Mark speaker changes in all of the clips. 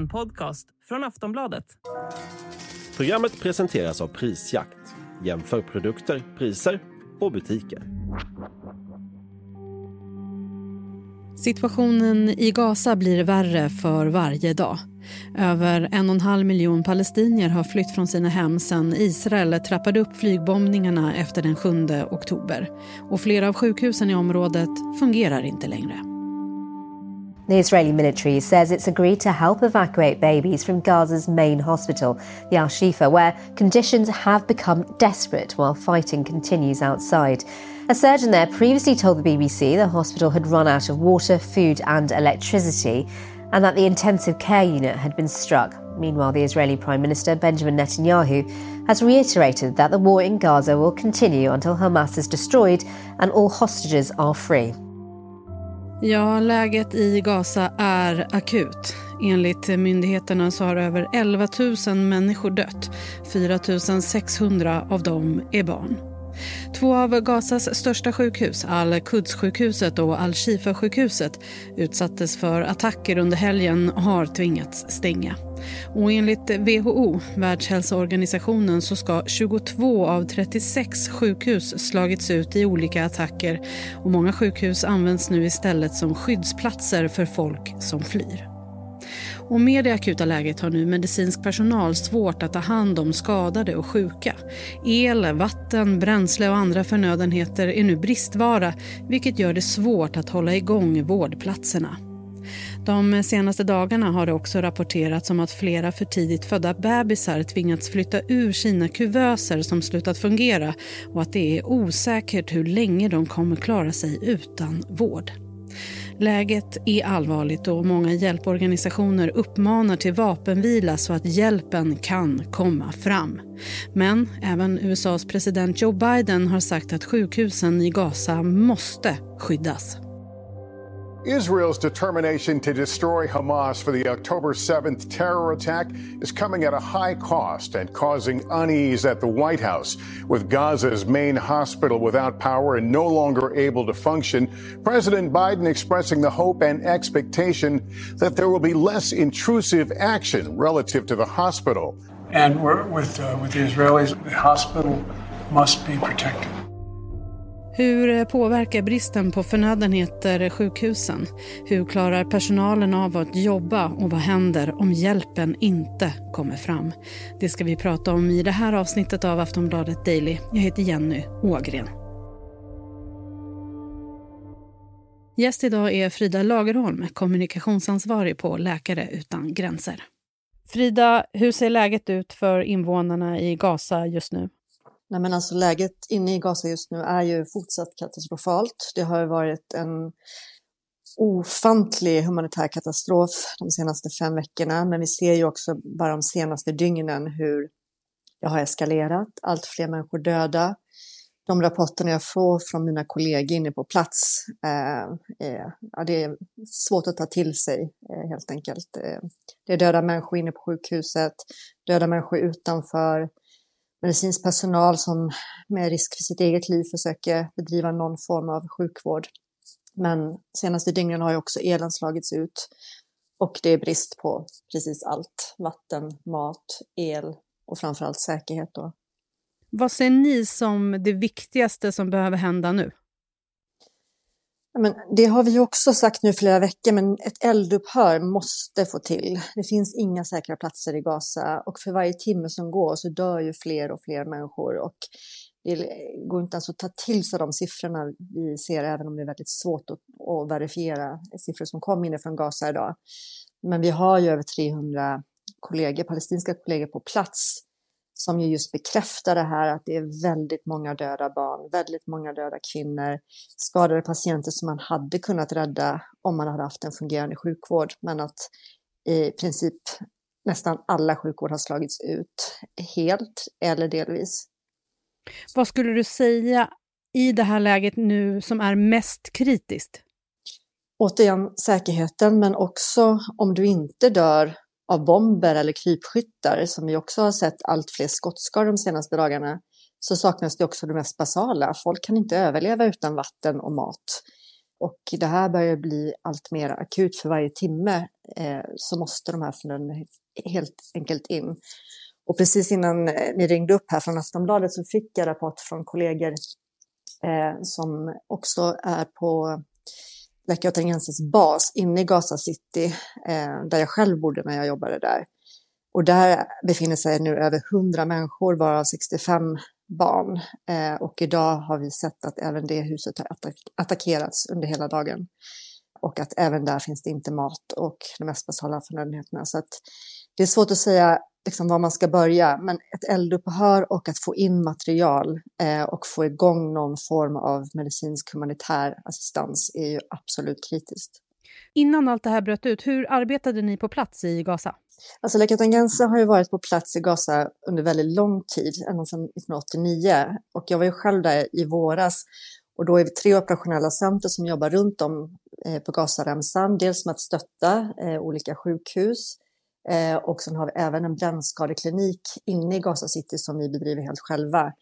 Speaker 1: En podcast från Aftonbladet.
Speaker 2: Programmet presenteras av Prisjakt. Jämför produkter, priser och butiker.
Speaker 3: Situationen i Gaza blir värre för varje dag. Över en och en halv miljon palestinier har flytt från sina hem sedan Israel trappade upp flygbombningarna efter den 7 oktober. Och flera av sjukhusen i området fungerar inte längre.
Speaker 4: The Israeli military says it's agreed to help evacuate babies from Gaza's main hospital, the Al Shifa, where conditions have become desperate while fighting continues outside. A surgeon there previously told the BBC the hospital had run out of water, food, and electricity, and that the intensive care unit had been struck. Meanwhile, the Israeli Prime Minister Benjamin Netanyahu has reiterated that the war in Gaza will continue until Hamas is destroyed and all hostages are free.
Speaker 3: Ja, läget i Gaza är akut. Enligt myndigheterna så har över 11 000 människor dött. 4 600 av dem är barn. Två av Gazas största sjukhus, Al-Quds-sjukhuset och Al-Shifa-sjukhuset utsattes för attacker under helgen och har tvingats stänga. Och enligt WHO, Världshälsoorganisationen, så ska 22 av 36 sjukhus slagits ut i olika attacker och många sjukhus används nu istället som skyddsplatser för folk som flyr. Och med det akuta läget har nu medicinsk personal svårt att ta hand om skadade och sjuka. El, vatten, bränsle och andra förnödenheter är nu bristvara vilket gör det svårt att hålla igång vårdplatserna. De senaste dagarna har det också rapporterats om att flera för tidigt födda bebisar tvingats flytta ur sina kuvöser som slutat fungera och att det är osäkert hur länge de kommer klara sig utan vård. Läget är allvarligt och många hjälporganisationer uppmanar till vapenvila så att hjälpen kan komma fram. Men även USAs president Joe Biden har sagt att sjukhusen i Gaza måste skyddas.
Speaker 5: Israel's determination to destroy Hamas for the October 7th terror attack is coming at a high cost and causing unease at the White House. With Gaza's main hospital without power and no longer able to function, President Biden expressing the hope and expectation that there will be less intrusive action relative to the hospital.
Speaker 6: And with, uh, with the Israelis, the hospital must be protected.
Speaker 3: Hur eh, påverkar bristen på förnödenheter sjukhusen? Hur klarar personalen av att jobba och vad händer om hjälpen inte kommer fram? Det ska vi prata om i det här avsnittet av Aftonbladet Daily. Jag heter Jenny Ågren. Gäst idag är Frida Lagerholm, kommunikationsansvarig på Läkare utan gränser. Frida, hur ser läget ut för invånarna i Gaza just nu?
Speaker 7: Nej, men alltså läget inne i Gaza just nu är ju fortsatt katastrofalt. Det har varit en ofantlig humanitär katastrof de senaste fem veckorna, men vi ser ju också bara de senaste dygnen hur det har eskalerat. Allt fler människor döda. De rapporterna jag får från mina kollegor inne på plats, eh, är, ja, det är svårt att ta till sig eh, helt enkelt. Eh, det är döda människor inne på sjukhuset, döda människor utanför, medicinsk personal som med risk för sitt eget liv försöker bedriva någon form av sjukvård. Men senaste dygnen har ju också elen slagits ut och det är brist på precis allt. Vatten, mat, el och framförallt säkerhet. Då.
Speaker 3: Vad ser ni som det viktigaste som behöver hända nu?
Speaker 7: Men det har vi också sagt nu flera veckor, men ett eldupphör måste få till. Det finns inga säkra platser i Gaza och för varje timme som går så dör ju fler och fler människor. Och det går inte ens att ta till sig de siffrorna vi ser, även om det är väldigt svårt att, att verifiera siffror som kom inifrån Gaza idag. Men vi har ju över 300 kollegor, palestinska kollegor på plats som ju just bekräftar det här att det är väldigt många döda barn, väldigt många döda kvinnor, skadade patienter som man hade kunnat rädda om man hade haft en fungerande sjukvård, men att i princip nästan alla sjukvård har slagits ut helt eller delvis.
Speaker 3: Vad skulle du säga i det här läget nu som är mest kritiskt?
Speaker 7: Återigen säkerheten, men också om du inte dör av bomber eller krypskyttar som vi också har sett allt fler skottskador de senaste dagarna så saknas det också det mest basala. Folk kan inte överleva utan vatten och mat. Och det här börjar bli allt mer akut för varje timme eh, så måste de här förnödenheterna helt enkelt in. Och precis innan eh, ni ringde upp här från Aftonbladet så fick jag rapport från kollegor eh, som också är på Läkarvetenskapens bas inne i Gaza City, eh, där jag själv bodde när jag jobbade där. Och där befinner sig nu över 100 människor, varav 65 barn. Eh, och idag har vi sett att även det huset har attack attackerats under hela dagen. Och att även där finns det inte mat och de mest basala förnödenheterna. Så att det är svårt att säga liksom var man ska börja, men ett eldupphör och att få in material eh, och få igång någon form av medicinsk humanitär assistans är ju absolut kritiskt.
Speaker 3: Innan allt det här bröt ut, hur arbetade ni på plats i Gaza?
Speaker 7: Alltså Läkare Tangensa har ju varit på plats i Gaza under väldigt lång tid, ända sedan 1989. Och jag var ju själv där i våras och då är vi tre operationella center som jobbar runt om eh, på Gazaremsan. Dels med att stötta eh, olika sjukhus eh, och sen har vi även en brännskadeklinik inne i Gaza City som vi bedriver helt själva.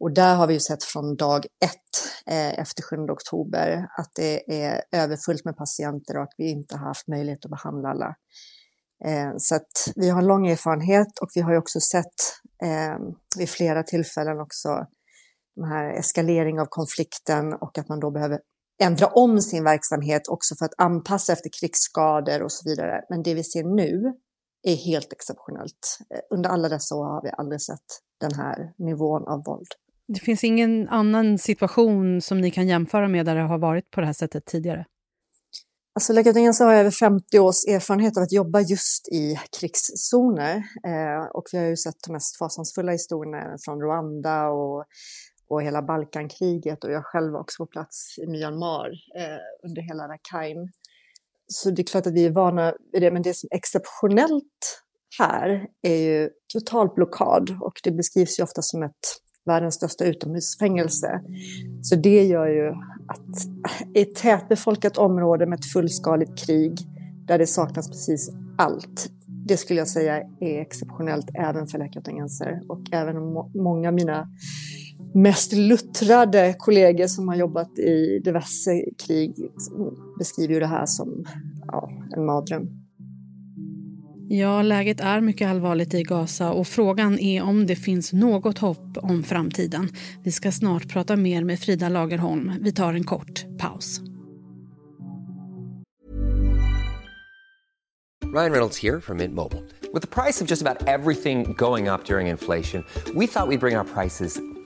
Speaker 7: Och där har vi ju sett från dag ett eh, efter 7 oktober att det är överfullt med patienter och att vi inte har haft möjlighet att behandla alla. Eh, så att vi har lång erfarenhet och vi har ju också sett eh, vid flera tillfällen också den här eskalering av konflikten och att man då behöver ändra om sin verksamhet också för att anpassa efter krigsskador och så vidare. Men det vi ser nu är helt exceptionellt. Eh, under alla dessa år har vi aldrig sett den här nivån av våld.
Speaker 3: Det finns ingen annan situation som ni kan jämföra med där det har varit på det här sättet tidigare?
Speaker 7: Alltså Läkarföreningen har över 50 års erfarenhet av att jobba just i krigszoner. Eh, och vi har ju sett de mest fasansfulla historierna från Rwanda och, och hela Balkankriget och jag själv var också på plats i Myanmar eh, under hela Rakhine. Så det är klart att vi är vana vid det, men det som är exceptionellt här är ju total blockad och det beskrivs ju ofta som ett världens största utomhusfängelse. Så det gör ju att i ett tätbefolkat område med ett fullskaligt krig där det saknas precis allt, det skulle jag säga är exceptionellt även för läkartangenser och även om många av mina mest luttrade kollegor som har jobbat i diverse krig beskriver ju det här som ja, en mardröm.
Speaker 3: Ja, läget är mycket allvarligt i Gaza och frågan är om det finns något hopp om framtiden. Vi ska snart prata mer med Frida Lagerholm. Vi tar en kort paus.
Speaker 8: Ryan Reynolds här från Mint Mobile. Med priset på nästan allt som går upp under inflationen, trodde vi att vi skulle bring våra priser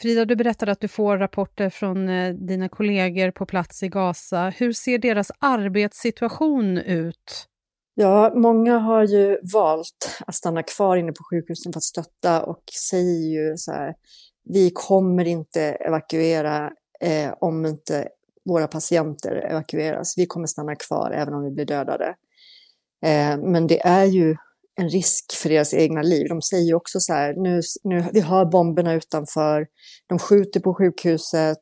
Speaker 3: Frida, du berättade att du får rapporter från eh, dina kollegor på plats i Gaza. Hur ser deras arbetssituation ut?
Speaker 7: Ja, många har ju valt att stanna kvar inne på sjukhusen för att stötta och säger ju så här, vi kommer inte evakuera eh, om inte våra patienter evakueras. Vi kommer stanna kvar även om vi blir dödade. Eh, men det är ju en risk för deras egna liv. De säger också så här, nu, nu, vi hör bomberna utanför, de skjuter på sjukhuset.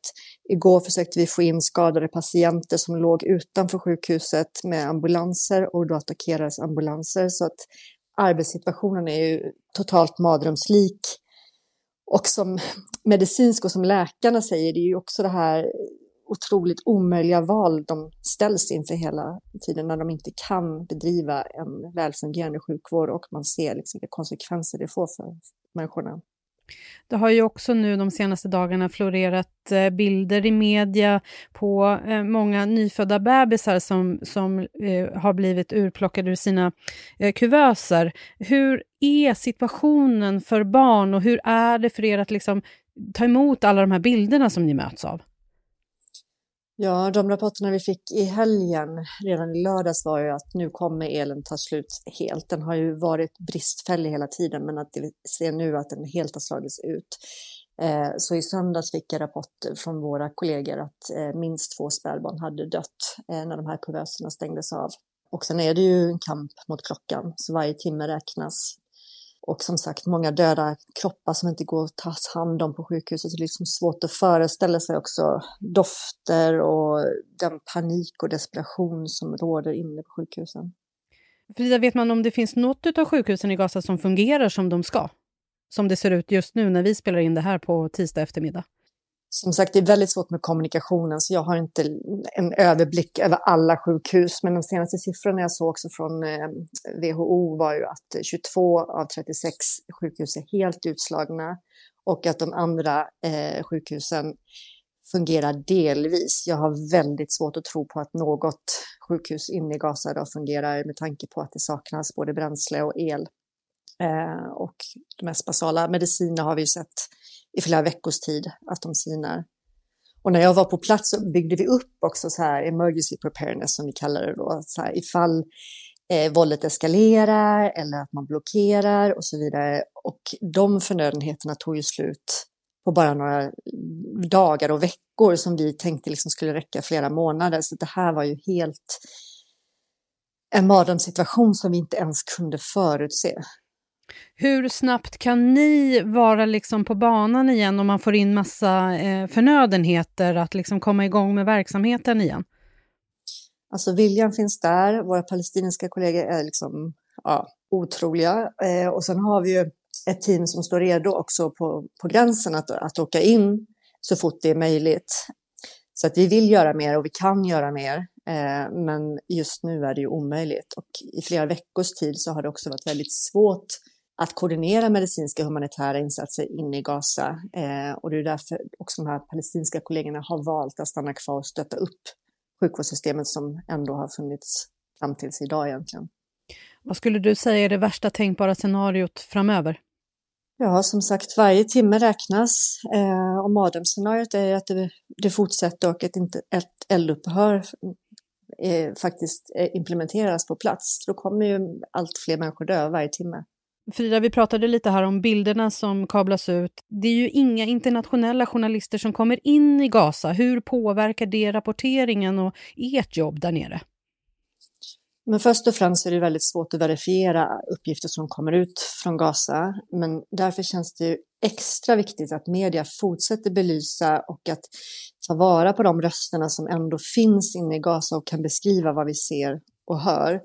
Speaker 7: Igår försökte vi få in skadade patienter som låg utanför sjukhuset med ambulanser och då attackerades ambulanser. Så att arbetssituationen är ju totalt mardrömslik. Och som medicinsk och som läkarna säger, det är ju också det här otroligt omöjliga val de ställs inför hela tiden när de inte kan bedriva en välfungerande sjukvård och man ser liksom vilka konsekvenser det får för människorna.
Speaker 3: Det har ju också nu de senaste dagarna florerat eh, bilder i media på eh, många nyfödda bebisar som, som eh, har blivit urplockade ur sina kuvöser. Hur är situationen för barn och hur är det för er att liksom ta emot alla de här bilderna som ni möts av?
Speaker 7: Ja, de rapporterna vi fick i helgen, redan i lördags, var ju att nu kommer elen ta slut helt. Den har ju varit bristfällig hela tiden, men att vi ser nu att den helt har slagits ut. Eh, så i söndags fick jag rapporter från våra kollegor att eh, minst två spädbarn hade dött eh, när de här kuvöserna stängdes av. Och sen är det ju en kamp mot klockan, så varje timme räknas. Och som sagt, många döda kroppar som inte går att tas hand om på sjukhuset. Det är liksom svårt att föreställa sig också dofter och den panik och desperation som råder inne på sjukhusen.
Speaker 3: Frida, vet man om det finns något av sjukhusen i Gaza som fungerar som de ska? Som det ser ut just nu när vi spelar in det här på tisdag eftermiddag?
Speaker 7: Som sagt, det är väldigt svårt med kommunikationen, så jag har inte en överblick över alla sjukhus. Men de senaste siffrorna jag såg också från eh, WHO var ju att 22 av 36 sjukhus är helt utslagna och att de andra eh, sjukhusen fungerar delvis. Jag har väldigt svårt att tro på att något sjukhus inne i Gaza idag fungerar med tanke på att det saknas både bränsle och el. Eh, och de mest basala mediciner har vi ju sett i flera veckors tid att de sinar. Och när jag var på plats så byggde vi upp också så här emergency preparedness som vi kallar det då. Så här, ifall eh, våldet eskalerar eller att man blockerar och så vidare. Och de förnödenheterna tog ju slut på bara några dagar och veckor som vi tänkte liksom skulle räcka flera månader. Så det här var ju helt en mardrömssituation som vi inte ens kunde förutse.
Speaker 3: Hur snabbt kan ni vara liksom på banan igen om man får in massa eh, förnödenheter att liksom komma igång med verksamheten igen?
Speaker 7: Alltså viljan finns där. Våra palestinska kollegor är liksom ja, otroliga. Eh, och sen har vi ju ett team som står redo också på, på gränsen att, att åka in så fort det är möjligt. Så att vi vill göra mer och vi kan göra mer. Eh, men just nu är det ju omöjligt. Och i flera veckors tid så har det också varit väldigt svårt att koordinera medicinska och humanitära insatser inne i Gaza. Eh, och det är därför också de här palestinska kollegorna har valt att stanna kvar och stötta upp sjukvårdssystemet som ändå har funnits fram tills idag egentligen.
Speaker 3: Vad skulle du säga är det värsta tänkbara scenariot framöver?
Speaker 7: Ja, som sagt, varje timme räknas. Eh, och mardrömsscenariot är att det, det fortsätter och att inte ett eldupphör eh, faktiskt eh, implementeras på plats. Då kommer ju allt fler människor dö varje timme.
Speaker 3: Frida, vi pratade lite här om bilderna som kablas ut. Det är ju inga internationella journalister som kommer in i Gaza. Hur påverkar det rapporteringen och ert jobb där nere?
Speaker 7: Men först och främst är det väldigt svårt att verifiera uppgifter som kommer ut från Gaza. Men därför känns det extra viktigt att media fortsätter belysa och att ta vara på de rösterna som ändå finns inne i Gaza och kan beskriva vad vi ser och hör.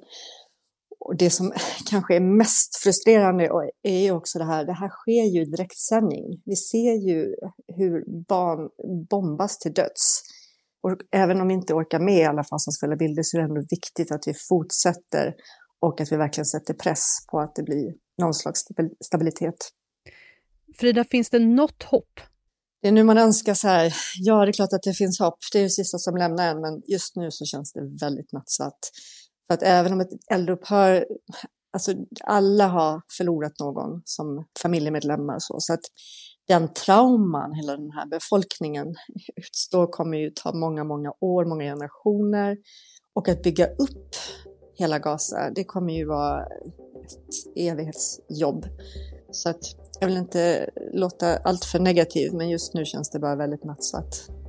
Speaker 7: Och det som kanske är mest frustrerande är ju också det här, det här sker ju i direktsändning. Vi ser ju hur barn bombas till döds. Och även om vi inte orkar med alla fasansfulla bilder så är det ändå viktigt att vi fortsätter och att vi verkligen sätter press på att det blir någon slags stabilitet.
Speaker 3: Frida, finns det något hopp?
Speaker 7: Det är nu man önskar så här, ja det är klart att det finns hopp, det är det sista som lämnar en, men just nu så känns det väldigt nattsvart. För att även om ett eldupphör, alltså alla har förlorat någon som familjemedlemmar och så, så att den trauman hela den här befolkningen utstår kommer ju ta många, många år, många generationer. Och att bygga upp hela Gaza, det kommer ju vara ett evighetsjobb. Så att jag vill inte låta allt för negativ, men just nu känns det bara väldigt nattsvart.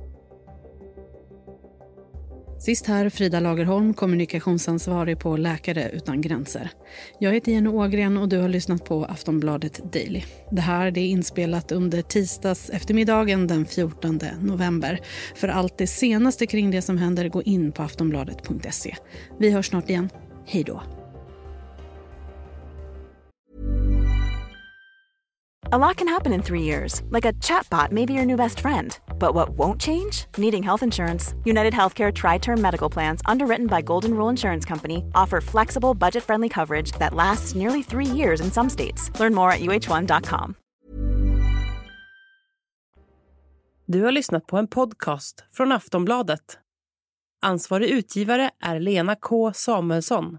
Speaker 3: Sist här Frida Lagerholm, kommunikationsansvarig på Läkare utan gränser. Jag heter Jenny Ågren och du har lyssnat på Aftonbladet Daily. Det här är inspelat under tisdags eftermiddagen den 14 november. För allt det senaste kring det som händer, gå in på aftonbladet.se. Vi hörs snart igen. Hej då!
Speaker 9: A lot can happen in three years, like a chatbot may be your new best friend. But what won't change? Needing health insurance. United Healthcare Tri Term Medical Plans, underwritten by Golden Rule Insurance Company, offer flexible, budget friendly coverage that lasts nearly three years in some states. Learn more at uh1.com.
Speaker 1: Du har lyssnat på en podcast från Aftonbladet. Ansvarig utgivare är Lena K Samuelsson.